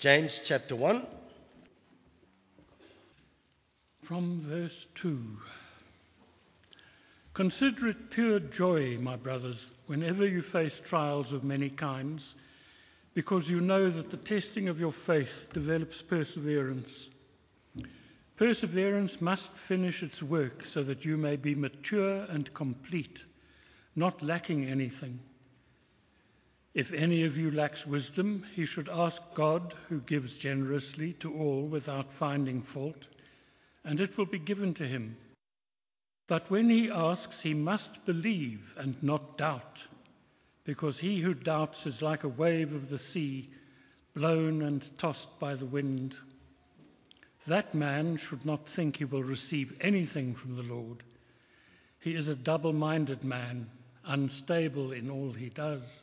James chapter 1. From verse 2 Consider it pure joy, my brothers, whenever you face trials of many kinds, because you know that the testing of your faith develops perseverance. Perseverance must finish its work so that you may be mature and complete, not lacking anything. If any of you lacks wisdom, he should ask God, who gives generously to all without finding fault, and it will be given to him. But when he asks, he must believe and not doubt, because he who doubts is like a wave of the sea, blown and tossed by the wind. That man should not think he will receive anything from the Lord. He is a double minded man, unstable in all he does.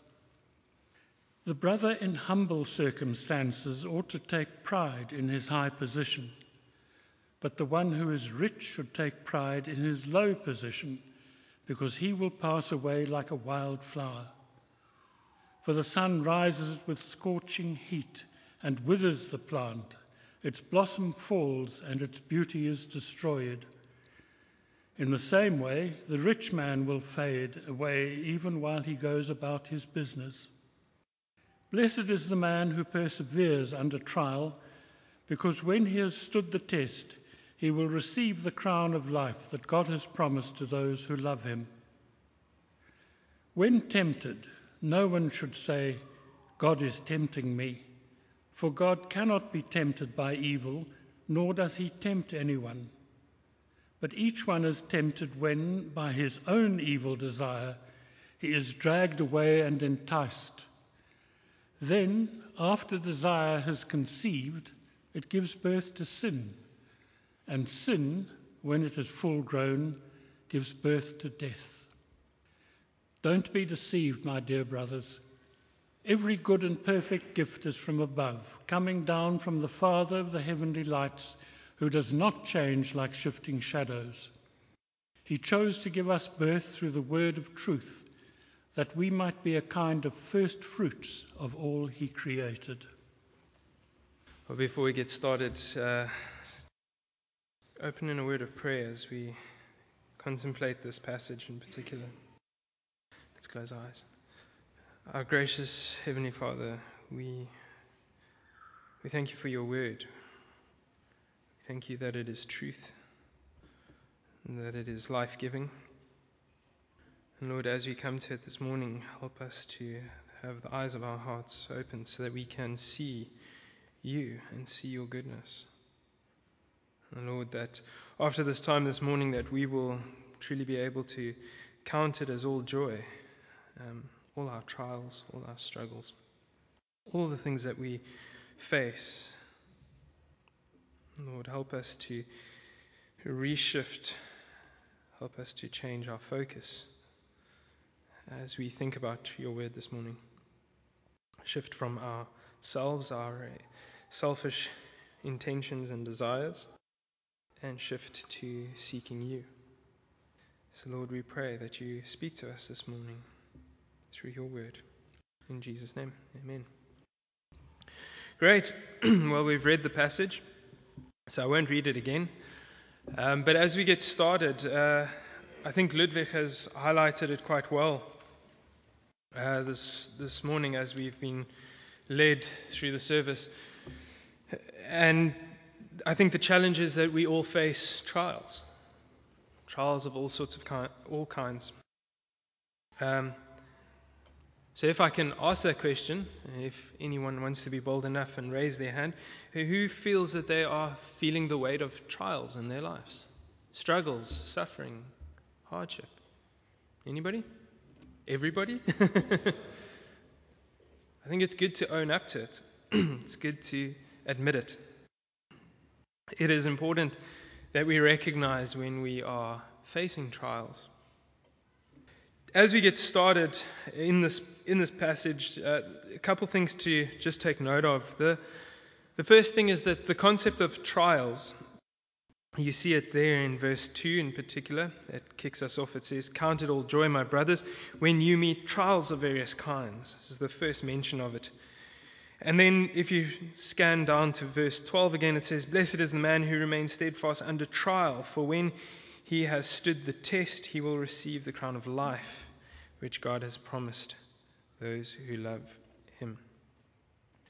The brother in humble circumstances ought to take pride in his high position, but the one who is rich should take pride in his low position, because he will pass away like a wild flower. For the sun rises with scorching heat and withers the plant, its blossom falls, and its beauty is destroyed. In the same way, the rich man will fade away even while he goes about his business. Blessed is the man who perseveres under trial, because when he has stood the test, he will receive the crown of life that God has promised to those who love him. When tempted, no one should say, God is tempting me, for God cannot be tempted by evil, nor does he tempt anyone. But each one is tempted when, by his own evil desire, he is dragged away and enticed. Then, after desire has conceived, it gives birth to sin. And sin, when it is full grown, gives birth to death. Don't be deceived, my dear brothers. Every good and perfect gift is from above, coming down from the Father of the heavenly lights, who does not change like shifting shadows. He chose to give us birth through the word of truth that we might be a kind of first fruits of all he created. Well, before we get started, uh, open in a word of prayer as we contemplate this passage in particular. Let's close our eyes. Our gracious Heavenly Father, we, we thank you for your word. We thank you that it is truth and that it is life giving. And Lord, as we come to it this morning, help us to have the eyes of our hearts open so that we can see you and see your goodness. And Lord, that after this time this morning, that we will truly be able to count it as all joy, um, all our trials, all our struggles, all the things that we face. Lord, help us to reshift, help us to change our focus as we think about your word this morning. Shift from ourselves, our selfish intentions and desires, and shift to seeking you. So, Lord, we pray that you speak to us this morning through your word. In Jesus' name, amen. Great. well, we've read the passage, so I won't read it again. Um, but as we get started, uh, I think Ludwig has highlighted it quite well uh, this, this morning as we've been led through the service. And I think the challenge is that we all face trials, trials of all sorts of kind, all kinds. Um, so, if I can ask that question, if anyone wants to be bold enough and raise their hand, who feels that they are feeling the weight of trials in their lives? Struggles, suffering, hardship? Anybody? Everybody? I think it's good to own up to it. it's good to admit it. It is important that we recognize when we are facing trials. As we get started in this, in this passage, uh, a couple things to just take note of. The, the first thing is that the concept of trials you see it there in verse 2 in particular. It kicks us off. It says, Count it all joy, my brothers, when you meet trials of various kinds. This is the first mention of it. And then if you scan down to verse 12 again, it says, Blessed is the man who remains steadfast under trial, for when he has stood the test, he will receive the crown of life, which God has promised those who love him.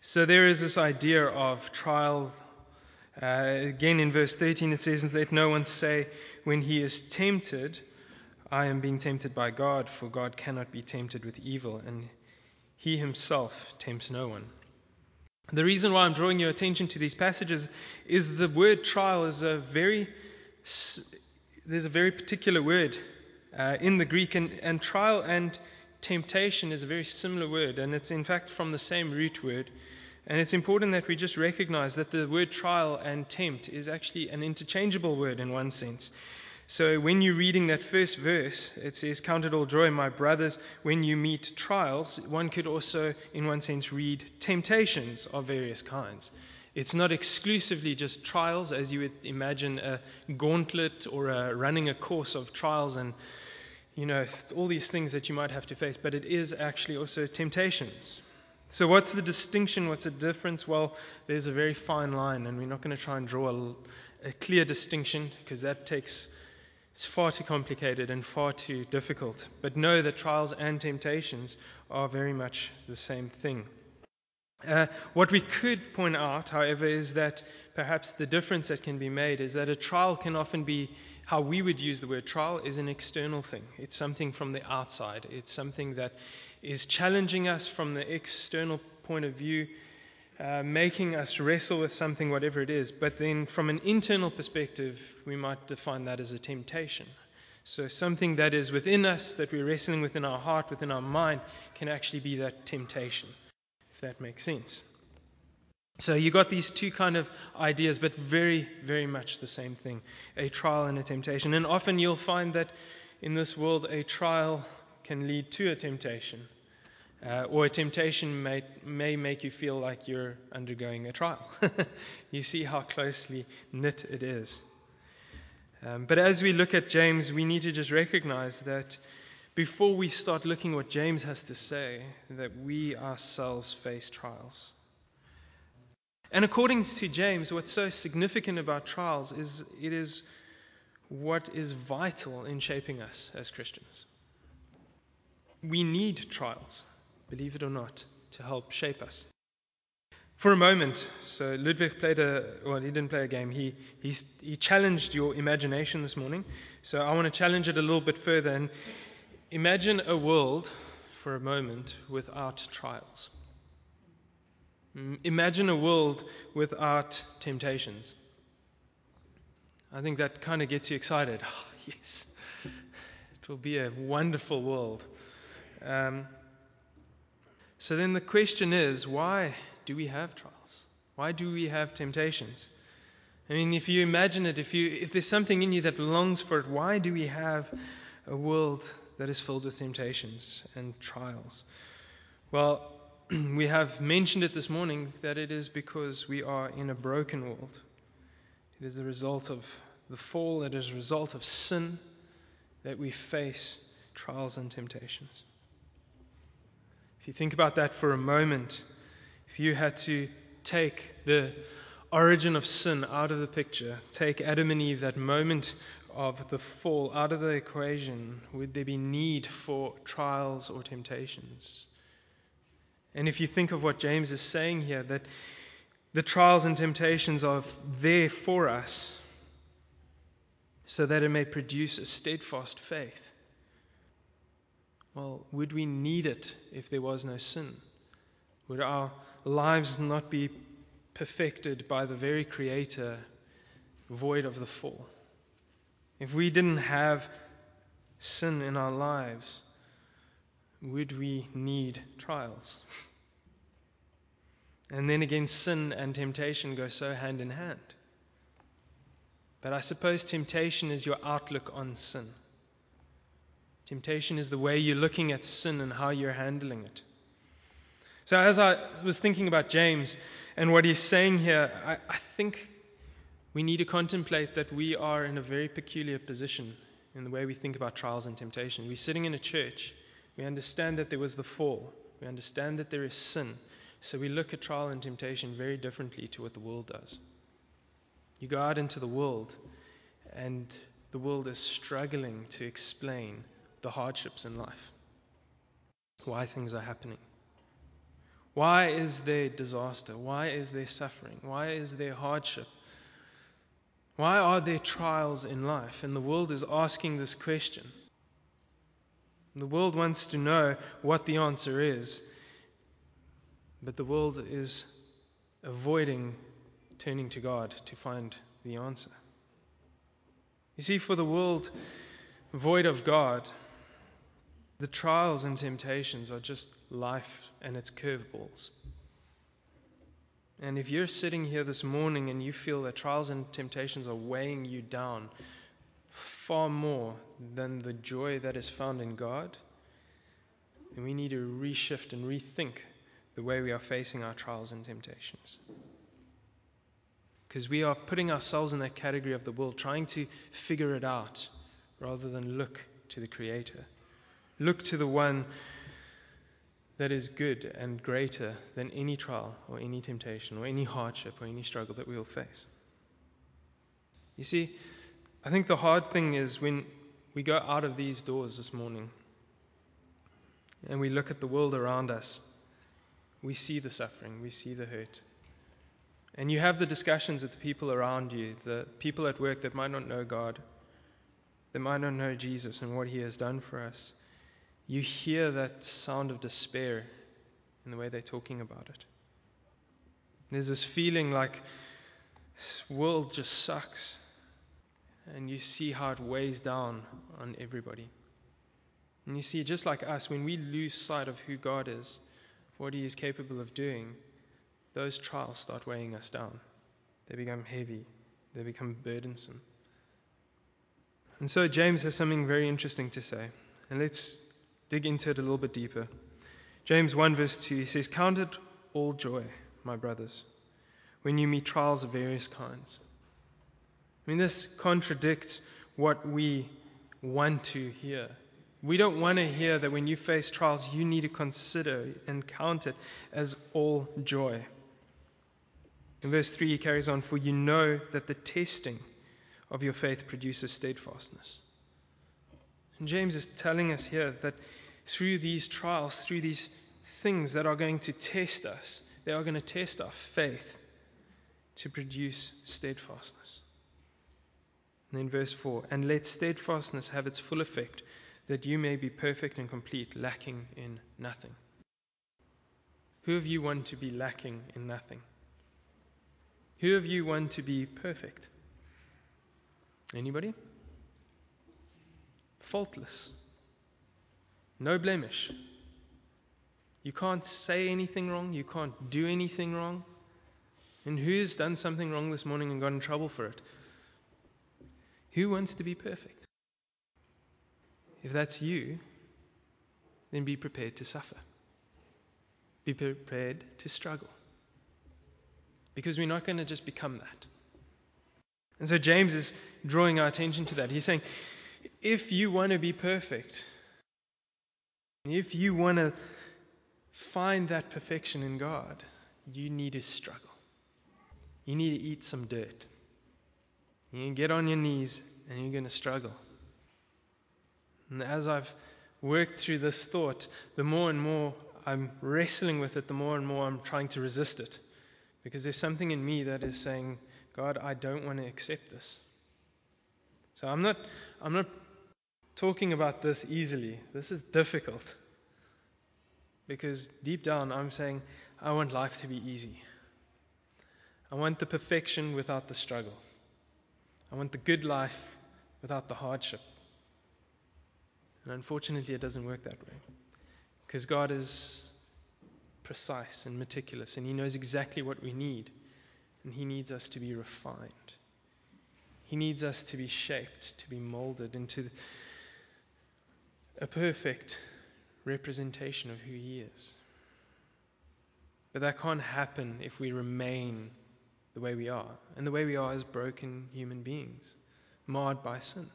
So there is this idea of trial. Uh, again, in verse 13, it says, Let no one say when he is tempted, I am being tempted by God, for God cannot be tempted with evil, and he himself tempts no one. The reason why I'm drawing your attention to these passages is the word trial is a very there's a very particular word uh, in the Greek, and, and trial and temptation is a very similar word, and it's in fact from the same root word. And it's important that we just recognize that the word trial and tempt is actually an interchangeable word in one sense. So when you're reading that first verse, it says, Count it all joy, my brothers, when you meet trials. One could also, in one sense, read temptations of various kinds. It's not exclusively just trials, as you would imagine a gauntlet or a running a course of trials and you know all these things that you might have to face, but it is actually also temptations. So, what's the distinction? What's the difference? Well, there's a very fine line, and we're not going to try and draw a, a clear distinction because that takes it's far too complicated and far too difficult. But know that trials and temptations are very much the same thing. Uh, what we could point out, however, is that perhaps the difference that can be made is that a trial can often be how we would use the word trial is an external thing. It's something from the outside. It's something that is challenging us from the external point of view, uh, making us wrestle with something, whatever it is. But then, from an internal perspective, we might define that as a temptation. So, something that is within us, that we're wrestling within our heart, within our mind, can actually be that temptation, if that makes sense. So, you got these two kind of ideas, but very, very much the same thing a trial and a temptation. And often you'll find that in this world, a trial can lead to a temptation. Uh, or a temptation may, may make you feel like you're undergoing a trial. you see how closely knit it is. Um, but as we look at James, we need to just recognize that before we start looking what James has to say, that we ourselves face trials. And according to James, what's so significant about trials is it is what is vital in shaping us as Christians. We need trials believe it or not, to help shape us. For a moment, so Ludwig played a, well, he didn't play a game. He, he, he challenged your imagination this morning. So I want to challenge it a little bit further and imagine a world for a moment without trials. Mm, imagine a world without temptations. I think that kind of gets you excited. Oh, yes, it will be a wonderful world. Um, so then the question is why do we have trials? Why do we have temptations? I mean, if you imagine it, if, you, if there's something in you that longs for it, why do we have a world that is filled with temptations and trials? Well, we have mentioned it this morning that it is because we are in a broken world. It is a result of the fall, it is a result of sin that we face trials and temptations. If you think about that for a moment, if you had to take the origin of sin out of the picture, take Adam and Eve, that moment of the fall, out of the equation, would there be need for trials or temptations? And if you think of what James is saying here, that the trials and temptations are there for us so that it may produce a steadfast faith. Well, would we need it if there was no sin? Would our lives not be perfected by the very Creator, void of the fall? If we didn't have sin in our lives, would we need trials? And then again, sin and temptation go so hand in hand. But I suppose temptation is your outlook on sin. Temptation is the way you're looking at sin and how you're handling it. So, as I was thinking about James and what he's saying here, I, I think we need to contemplate that we are in a very peculiar position in the way we think about trials and temptation. We're sitting in a church. We understand that there was the fall. We understand that there is sin. So we look at trial and temptation very differently to what the world does. You go out into the world, and the world is struggling to explain the hardships in life, why things are happening. Why is there disaster? Why is there suffering? Why is there hardship? Why are there trials in life? And the world is asking this question. The world wants to know what the answer is, but the world is avoiding turning to God to find the answer. You see, for the world void of God, the trials and temptations are just life and its curveballs. And if you're sitting here this morning and you feel that trials and temptations are weighing you down far more than the joy that is found in God, then we need to reshift and rethink the way we are facing our trials and temptations. Because we are putting ourselves in that category of the world, trying to figure it out rather than look to the Creator. Look to the one that is good and greater than any trial or any temptation or any hardship or any struggle that we will face. You see, I think the hard thing is when we go out of these doors this morning and we look at the world around us, we see the suffering, we see the hurt. And you have the discussions with the people around you, the people at work that might not know God, that might not know Jesus and what He has done for us you hear that sound of despair in the way they're talking about it. There's this feeling like this world just sucks. And you see how it weighs down on everybody. And you see, just like us, when we lose sight of who God is, what He is capable of doing, those trials start weighing us down. They become heavy, they become burdensome. And so James has something very interesting to say. And let's dig into it a little bit deeper. James 1, verse 2, he says, Count it all joy, my brothers, when you meet trials of various kinds. I mean, this contradicts what we want to hear. We don't want to hear that when you face trials, you need to consider and count it as all joy. In verse 3, he carries on, For you know that the testing of your faith produces steadfastness. And James is telling us here that through these trials, through these things that are going to test us, they are going to test our faith to produce steadfastness. And then verse 4 And let steadfastness have its full effect, that you may be perfect and complete, lacking in nothing. Who of you want to be lacking in nothing? Who of you want to be perfect? Anybody? Faultless, no blemish. You can't say anything wrong, you can't do anything wrong. And who has done something wrong this morning and got in trouble for it? Who wants to be perfect? If that's you, then be prepared to suffer. Be prepared to struggle. Because we're not going to just become that. And so James is drawing our attention to that. He's saying, if you want to be perfect, if you want to find that perfection in God, you need to struggle. You need to eat some dirt. You can get on your knees and you're going to struggle. And as I've worked through this thought, the more and more I'm wrestling with it, the more and more I'm trying to resist it. Because there's something in me that is saying, God, I don't want to accept this. So I'm not, I'm not talking about this easily. This is difficult. Because deep down, I'm saying, I want life to be easy. I want the perfection without the struggle. I want the good life without the hardship. And unfortunately, it doesn't work that way. Because God is precise and meticulous, and He knows exactly what we need. And He needs us to be refined. He needs us to be shaped, to be molded into a perfect representation of who He is. But that can't happen if we remain the way we are. And the way we are as broken human beings, marred by sin.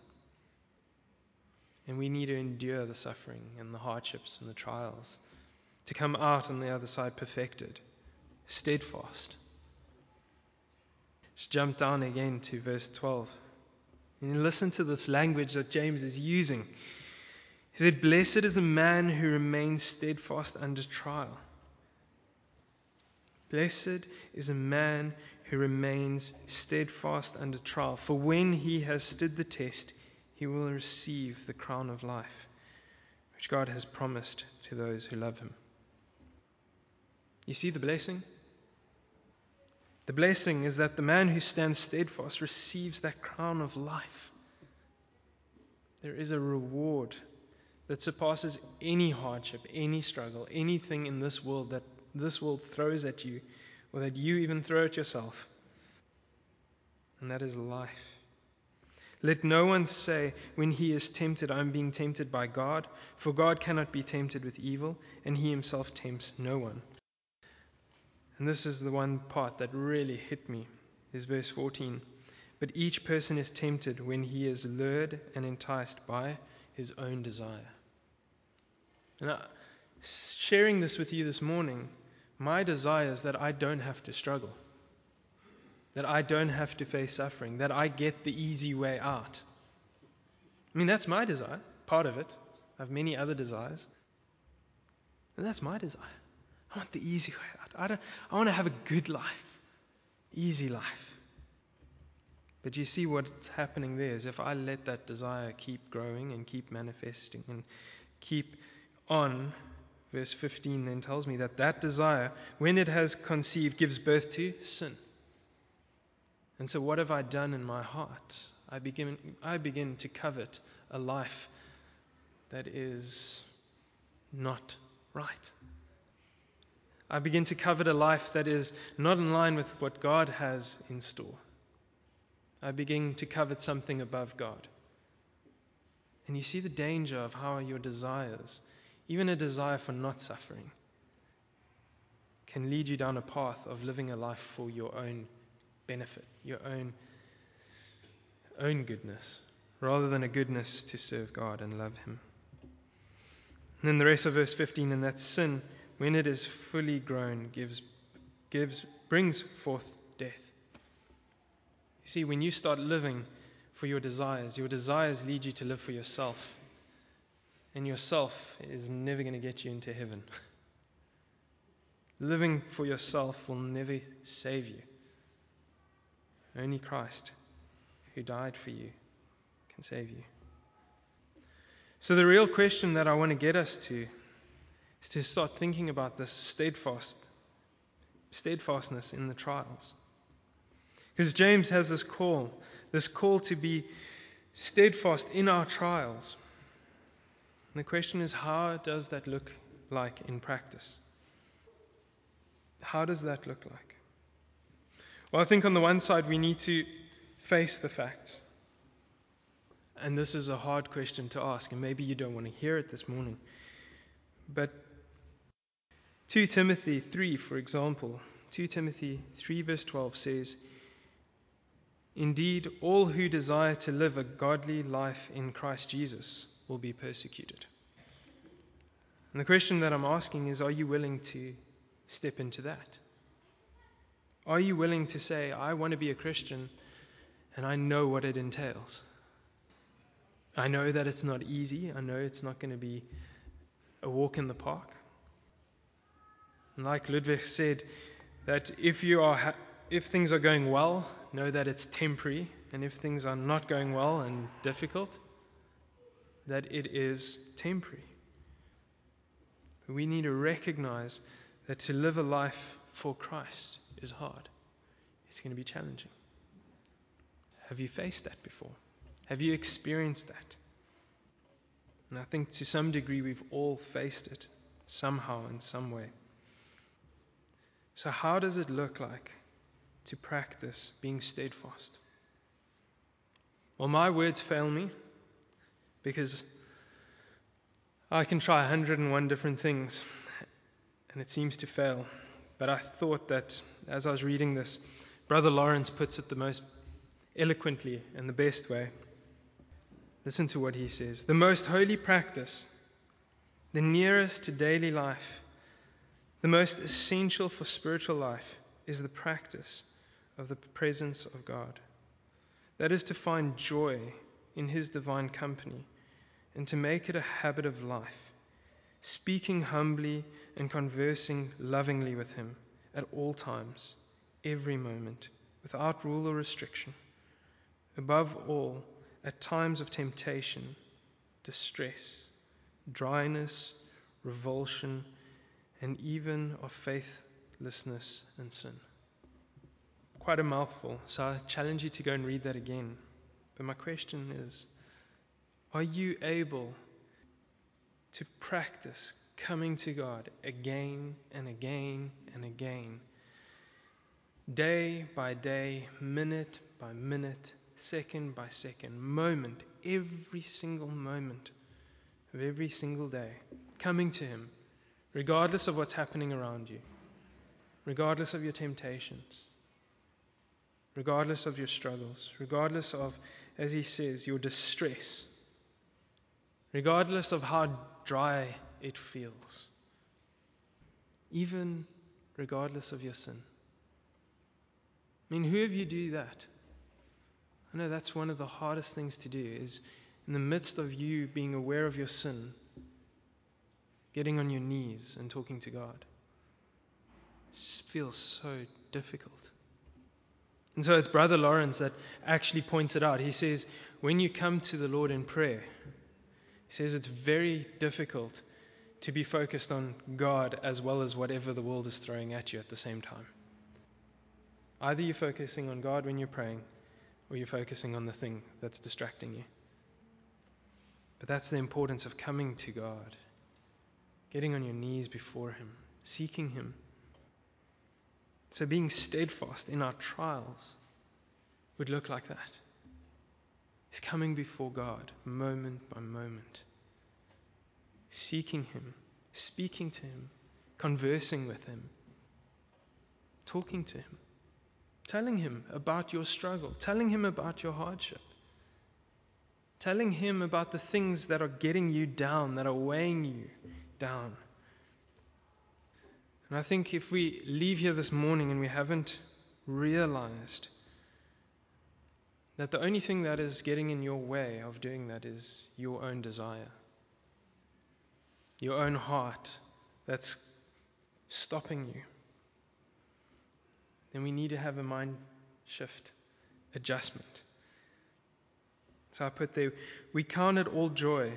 And we need to endure the suffering and the hardships and the trials to come out on the other side perfected steadfast. Let's jump down again to verse 12. And listen to this language that James is using. He said, Blessed is a man who remains steadfast under trial. Blessed is a man who remains steadfast under trial, for when he has stood the test, he will receive the crown of life, which God has promised to those who love him. You see the blessing? The blessing is that the man who stands steadfast receives that crown of life. There is a reward that surpasses any hardship, any struggle, anything in this world that this world throws at you, or that you even throw at yourself. And that is life. Let no one say when he is tempted, I'm being tempted by God, for God cannot be tempted with evil, and he himself tempts no one. And this is the one part that really hit me, is verse 14. But each person is tempted when he is lured and enticed by his own desire. And I, sharing this with you this morning, my desire is that I don't have to struggle, that I don't have to face suffering, that I get the easy way out. I mean, that's my desire, part of it. I have many other desires. And that's my desire. I want the easy way out. I, don't, I want to have a good life, easy life. But you see what's happening there is if I let that desire keep growing and keep manifesting and keep on, verse 15 then tells me that that desire, when it has conceived, gives birth to sin. And so, what have I done in my heart? I begin, I begin to covet a life that is not right. I begin to covet a life that is not in line with what God has in store. I begin to covet something above God. And you see the danger of how your desires, even a desire for not suffering, can lead you down a path of living a life for your own benefit, your own, own goodness, rather than a goodness to serve God and love Him. And then the rest of verse 15, and that sin when it is fully grown, gives, gives, brings forth death. You see, when you start living for your desires, your desires lead you to live for yourself. And yourself is never going to get you into heaven. Living for yourself will never save you. Only Christ, who died for you, can save you. So, the real question that I want to get us to is to start thinking about this steadfast, steadfastness in the trials. Because James has this call, this call to be steadfast in our trials. And the question is, how does that look like in practice? How does that look like? Well, I think on the one side, we need to face the fact. And this is a hard question to ask, and maybe you don't want to hear it this morning. But 2 Timothy 3, for example, 2 Timothy 3, verse 12 says, Indeed, all who desire to live a godly life in Christ Jesus will be persecuted. And the question that I'm asking is Are you willing to step into that? Are you willing to say, I want to be a Christian and I know what it entails? I know that it's not easy. I know it's not going to be a walk in the park. And like Ludwig said, that if, you are ha- if things are going well, know that it's temporary, and if things are not going well and difficult, that it is temporary. We need to recognize that to live a life for Christ is hard. It's going to be challenging. Have you faced that before? Have you experienced that? And I think to some degree we've all faced it somehow in some way. So, how does it look like to practice being steadfast? Well, my words fail me because I can try 101 different things and it seems to fail. But I thought that as I was reading this, Brother Lawrence puts it the most eloquently and the best way. Listen to what he says. The most holy practice, the nearest to daily life, The most essential for spiritual life is the practice of the presence of God. That is to find joy in His divine company and to make it a habit of life, speaking humbly and conversing lovingly with Him at all times, every moment, without rule or restriction. Above all, at times of temptation, distress, dryness, revulsion, and even of faithlessness and sin. Quite a mouthful, so I challenge you to go and read that again. But my question is are you able to practice coming to God again and again and again, day by day, minute by minute, second by second, moment, every single moment of every single day, coming to Him? regardless of what's happening around you, regardless of your temptations, regardless of your struggles, regardless of, as he says, your distress, regardless of how dry it feels, even regardless of your sin. I mean, who of you do that? I know that's one of the hardest things to do is in the midst of you being aware of your sin, getting on your knees and talking to God. It just feels so difficult. And so it's Brother Lawrence that actually points it out. He says, when you come to the Lord in prayer, he says it's very difficult to be focused on God as well as whatever the world is throwing at you at the same time. Either you're focusing on God when you're praying, or you're focusing on the thing that's distracting you. But that's the importance of coming to God getting on your knees before Him, seeking Him. So, being steadfast in our trials would look like that. He's coming before God moment by moment, seeking Him, speaking to Him, conversing with Him, talking to Him, telling Him about your struggle, telling Him about your hardship, telling Him about the things that are getting you down, that are weighing you down. And I think if we leave here this morning and we haven't realized that the only thing that is getting in your way of doing that is your own desire, your own heart that's stopping you, then we need to have a mind shift, adjustment. So I put there, we count it all joy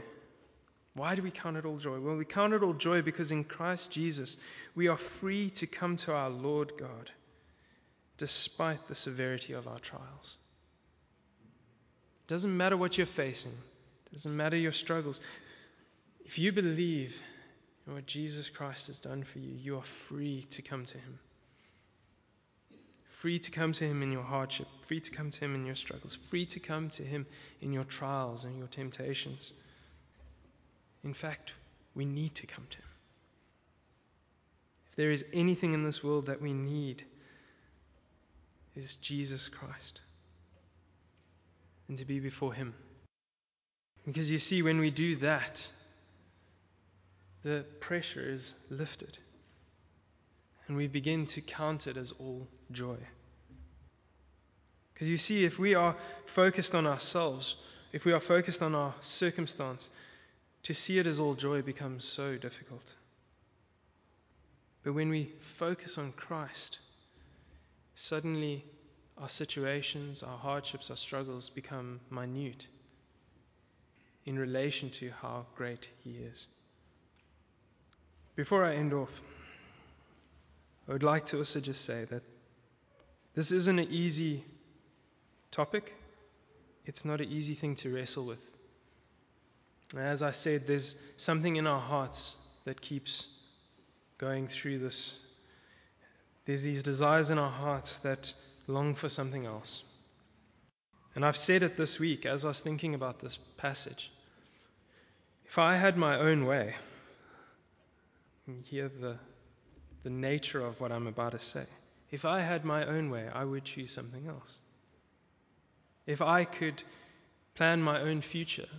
why do we count it all joy? Well, we count it all joy because in Christ Jesus we are free to come to our Lord God despite the severity of our trials. Doesn't matter what you're facing, doesn't matter your struggles. If you believe in what Jesus Christ has done for you, you are free to come to Him. Free to come to Him in your hardship, free to come to Him in your struggles, free to come to Him in your trials and your temptations. In fact, we need to come to Him. If there is anything in this world that we need, is Jesus Christ and to be before Him. Because you see, when we do that, the pressure is lifted. And we begin to count it as all joy. Because you see, if we are focused on ourselves, if we are focused on our circumstance, to see it as all joy becomes so difficult. But when we focus on Christ, suddenly our situations, our hardships, our struggles become minute in relation to how great He is. Before I end off, I would like to also just say that this isn't an easy topic. It's not an easy thing to wrestle with. As I said, there's something in our hearts that keeps going through this. There's these desires in our hearts that long for something else. And I've said it this week as I was thinking about this passage. If I had my own way, hear the, the nature of what I'm about to say. If I had my own way, I would choose something else. If I could plan my own future,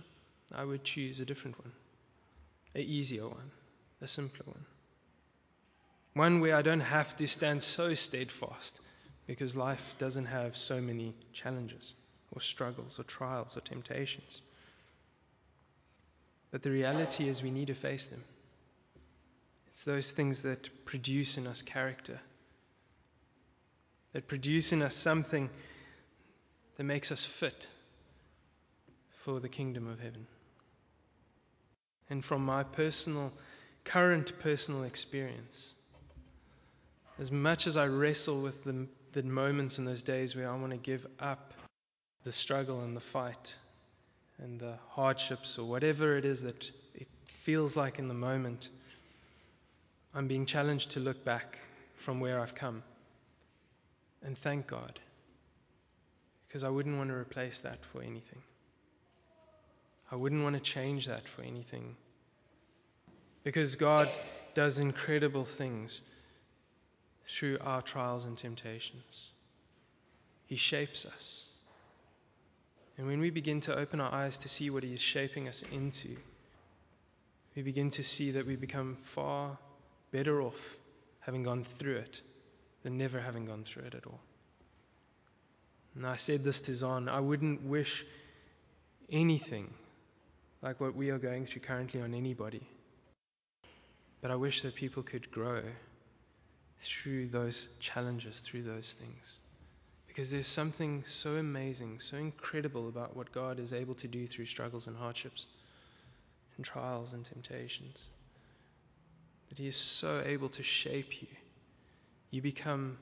I would choose a different one, a easier one, a simpler one. One where I don't have to stand so steadfast because life doesn't have so many challenges or struggles or trials or temptations. But the reality is, we need to face them. It's those things that produce in us character, that produce in us something that makes us fit for the kingdom of heaven. And from my personal, current personal experience, as much as I wrestle with the, the moments in those days where I want to give up the struggle and the fight and the hardships or whatever it is that it feels like in the moment, I'm being challenged to look back from where I've come and thank God because I wouldn't want to replace that for anything. I wouldn't want to change that for anything because God does incredible things through our trials and temptations. He shapes us. And when we begin to open our eyes to see what He is shaping us into, we begin to see that we become far better off having gone through it than never having gone through it at all. And I said this to Zon I wouldn't wish anything like what we are going through currently on anybody. But I wish that people could grow through those challenges, through those things. Because there's something so amazing, so incredible about what God is able to do through struggles and hardships and trials and temptations. That He is so able to shape you. You become,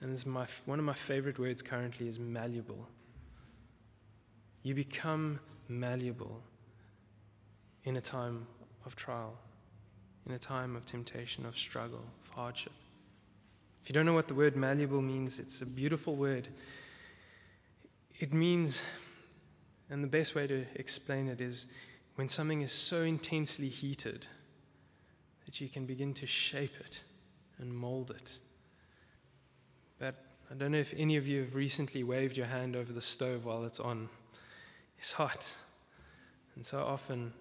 and this is my, one of my favorite words currently is malleable. You become malleable in a time of trial, in a time of temptation, of struggle, of hardship. If you don't know what the word malleable means, it's a beautiful word. It means, and the best way to explain it is when something is so intensely heated that you can begin to shape it and mold it. But I don't know if any of you have recently waved your hand over the stove while it's on. It's hot. And so often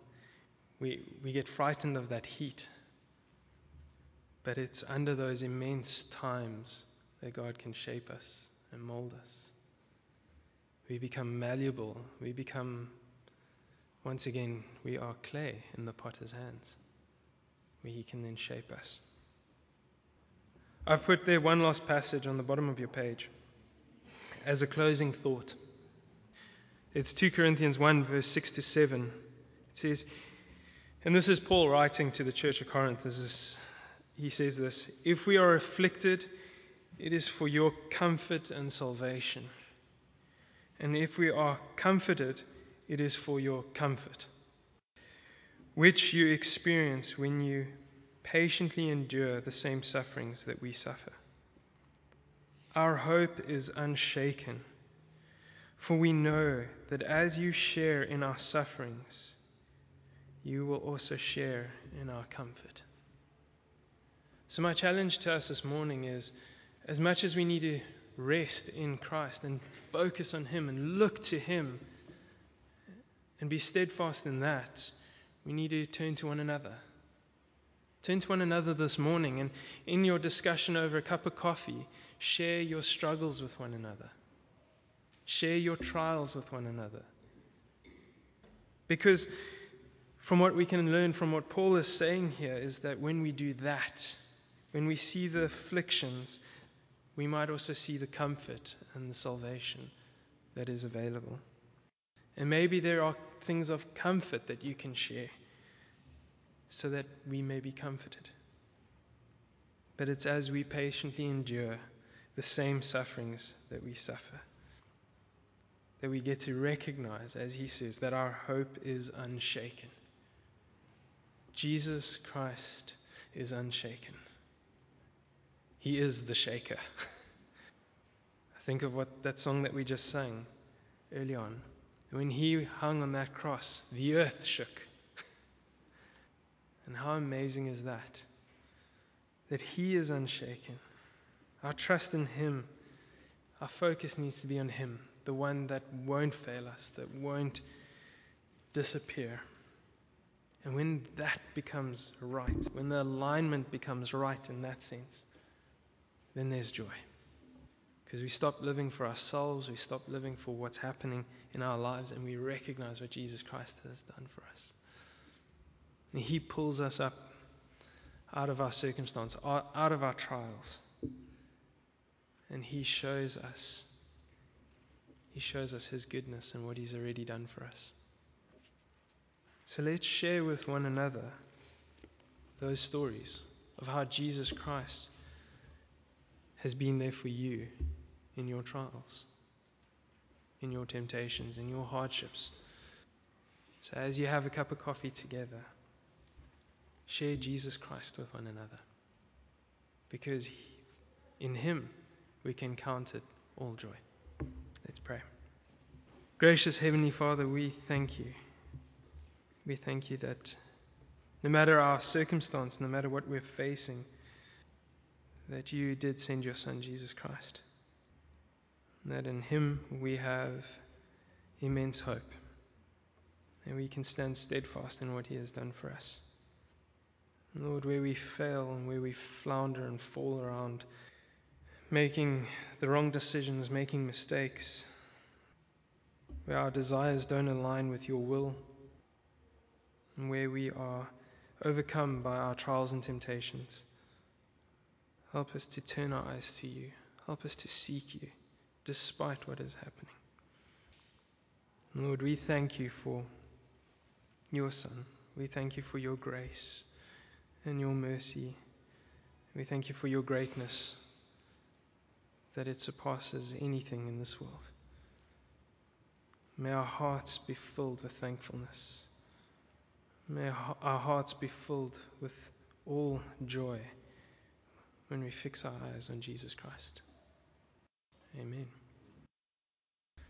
we, we get frightened of that heat. But it's under those immense times that God can shape us and mold us. We become malleable. We become, once again, we are clay in the potter's hands, where he can then shape us. I've put there one last passage on the bottom of your page as a closing thought. It's 2 Corinthians 1, verse 6 to 7. It says, and this is Paul writing to the church of Corinth. Is, he says this If we are afflicted, it is for your comfort and salvation. And if we are comforted, it is for your comfort, which you experience when you patiently endure the same sufferings that we suffer. Our hope is unshaken, for we know that as you share in our sufferings, you will also share in our comfort. So, my challenge to us this morning is as much as we need to rest in Christ and focus on Him and look to Him and be steadfast in that, we need to turn to one another. Turn to one another this morning and in your discussion over a cup of coffee, share your struggles with one another. Share your trials with one another. Because from what we can learn from what Paul is saying here is that when we do that, when we see the afflictions, we might also see the comfort and the salvation that is available. And maybe there are things of comfort that you can share so that we may be comforted. But it's as we patiently endure the same sufferings that we suffer that we get to recognize, as he says, that our hope is unshaken. Jesus Christ is unshaken. He is the shaker. Think of what that song that we just sang early on. When he hung on that cross, the earth shook. and how amazing is that? That he is unshaken. Our trust in him, our focus needs to be on him, the one that won't fail us, that won't disappear. And when that becomes right, when the alignment becomes right in that sense, then there's joy. Because we stop living for ourselves, we stop living for what's happening in our lives, and we recognize what Jesus Christ has done for us. And He pulls us up out of our circumstance, out of our trials, and He shows us. He shows us His goodness and what He's already done for us. So let's share with one another those stories of how Jesus Christ has been there for you in your trials, in your temptations, in your hardships. So as you have a cup of coffee together, share Jesus Christ with one another. Because in Him we can count it all joy. Let's pray. Gracious Heavenly Father, we thank you. We thank you that no matter our circumstance, no matter what we're facing, that you did send your Son, Jesus Christ. That in Him we have immense hope. And we can stand steadfast in what He has done for us. Lord, where we fail and where we flounder and fall around, making the wrong decisions, making mistakes, where our desires don't align with your will and where we are overcome by our trials and temptations. Help us to turn our eyes to you. Help us to seek you despite what is happening. Lord, we thank you for your Son. We thank you for your grace and your mercy. We thank you for your greatness, that it surpasses anything in this world. May our hearts be filled with thankfulness. May our hearts be filled with all joy when we fix our eyes on Jesus Christ. Amen.